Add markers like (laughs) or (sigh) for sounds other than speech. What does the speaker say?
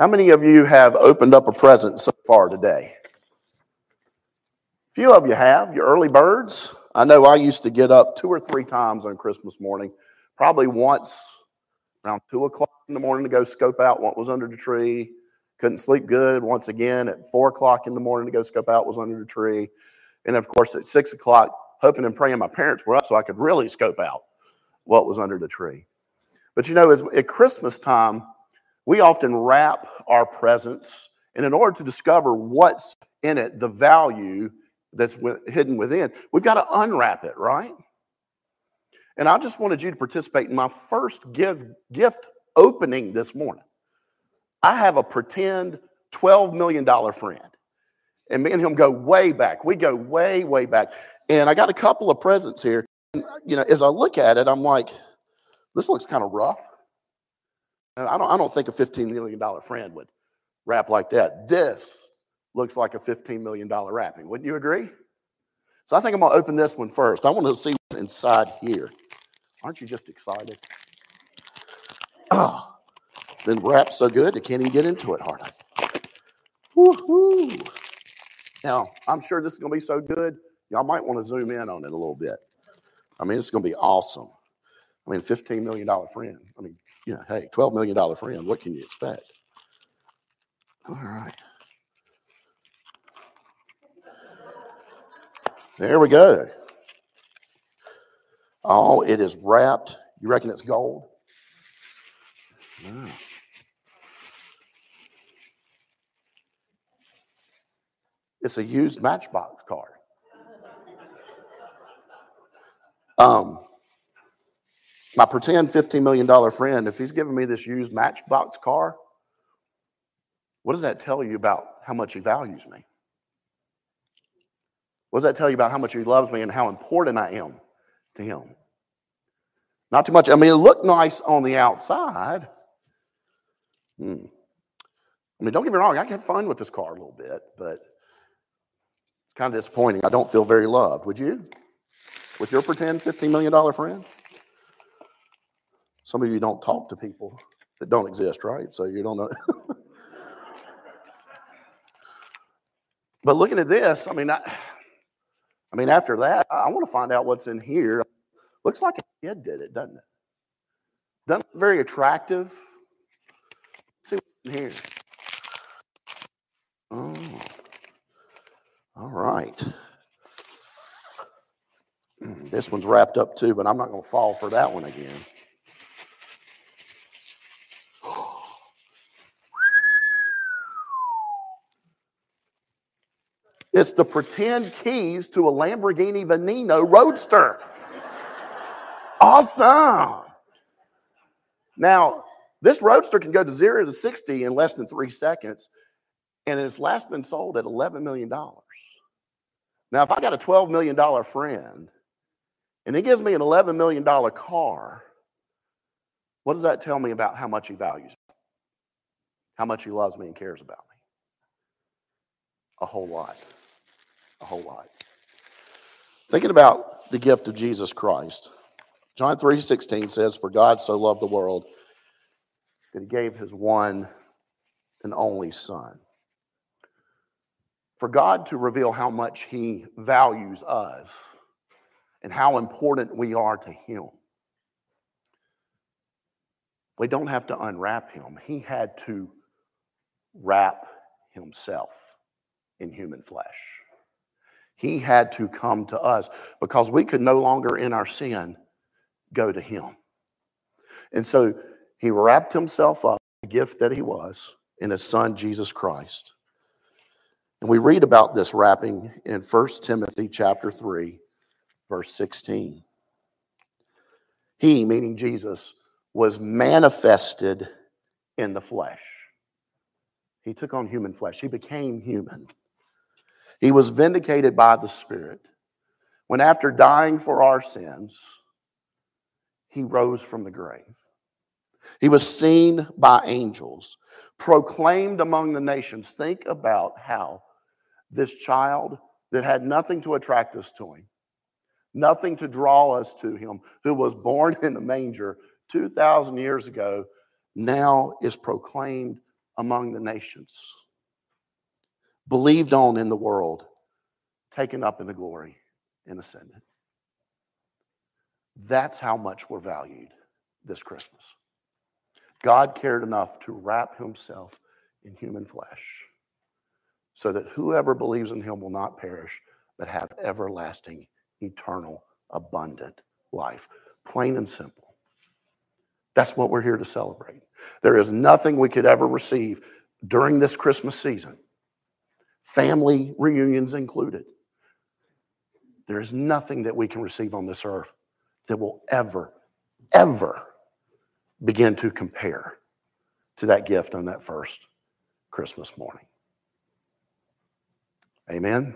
How many of you have opened up a present so far today? Few of you have. Your early birds. I know I used to get up two or three times on Christmas morning, probably once around two o'clock in the morning to go scope out what was under the tree. Couldn't sleep good. Once again at four o'clock in the morning to go scope out what was under the tree. And of course at six o'clock, hoping and praying my parents were up so I could really scope out what was under the tree. But you know, as, at Christmas time, we often wrap our presents, and in order to discover what's in it, the value that's hidden within, we've got to unwrap it, right? And I just wanted you to participate in my first give, gift opening this morning. I have a pretend $12 million friend. And me and him go way back. We go way, way back. And I got a couple of presents here. And, uh, you know, as I look at it, I'm like, this looks kind of rough. I don't, I don't think a $15 million friend would wrap like that. This looks like a $15 million wrapping. Wouldn't you agree? So I think I'm going to open this one first. I want to see what's inside here. Aren't you just excited? Oh, it's been wrapped so good, I can't even get into it hardly. Woohoo! Now, I'm sure this is going to be so good, y'all might want to zoom in on it a little bit. I mean, it's going to be awesome. I mean, $15 million friend. I mean, you know, hey, $12 million friend, what can you expect? All right. There we go. Oh, it is wrapped. You reckon it's gold? It's a used Matchbox car. Um, my pretend $15 million friend, if he's giving me this used Matchbox car, what does that tell you about how much he values me? What does that tell you about how much he loves me and how important I am to him? Not too much. I mean, it looked nice on the outside. Hmm. I mean, don't get me wrong, I have fun with this car a little bit, but it's kind of disappointing. I don't feel very loved. Would you? With your pretend $15 million friend? Some of you don't talk to people that don't exist, right? So you don't know. (laughs) but looking at this, I mean, I, I mean, after that, I want to find out what's in here. Looks like a kid did it, doesn't it? Doesn't look very attractive. Let's see what's in here. Oh, all right. Hmm, this one's wrapped up too, but I'm not going to fall for that one again. It's the pretend keys to a Lamborghini Veneno Roadster. awesome. Now, this Roadster can go to zero to 60 in less than three seconds, and it's last been sold at $11 million. Now, if I got a $12 million friend and he gives me an $11 million car, what does that tell me about how much he values me? How much he loves me and cares about me? A whole lot a whole lot. Thinking about the gift of Jesus Christ, John 3:16 says, For God so loved the world that he gave his one and only Son. For God to reveal how much he values us and how important we are to him. We don't have to unwrap him. He had to wrap himself in human flesh. He had to come to us because we could no longer in our sin go to Him. And so He wrapped Himself up, the gift that He was, in His Son, Jesus Christ. And we read about this wrapping in 1 Timothy chapter 3, verse 16. He, meaning Jesus, was manifested in the flesh. He took on human flesh. He became human. He was vindicated by the Spirit when, after dying for our sins, he rose from the grave. He was seen by angels, proclaimed among the nations. Think about how this child that had nothing to attract us to him, nothing to draw us to him, who was born (laughs) in a manger 2,000 years ago, now is proclaimed among the nations, believed on in the world, taken up into glory, and ascended. That's how much we're valued this Christmas. God cared enough to wrap himself in human flesh so that whoever believes in him will not perish, but have everlasting, eternal, abundant life. Plain and simple. That's what we're here to celebrate. There is nothing we could ever receive during this Christmas season, family reunions included. There is nothing that we can receive on this earth that will ever, ever begin to compare to that gift on that first Christmas morning. Amen.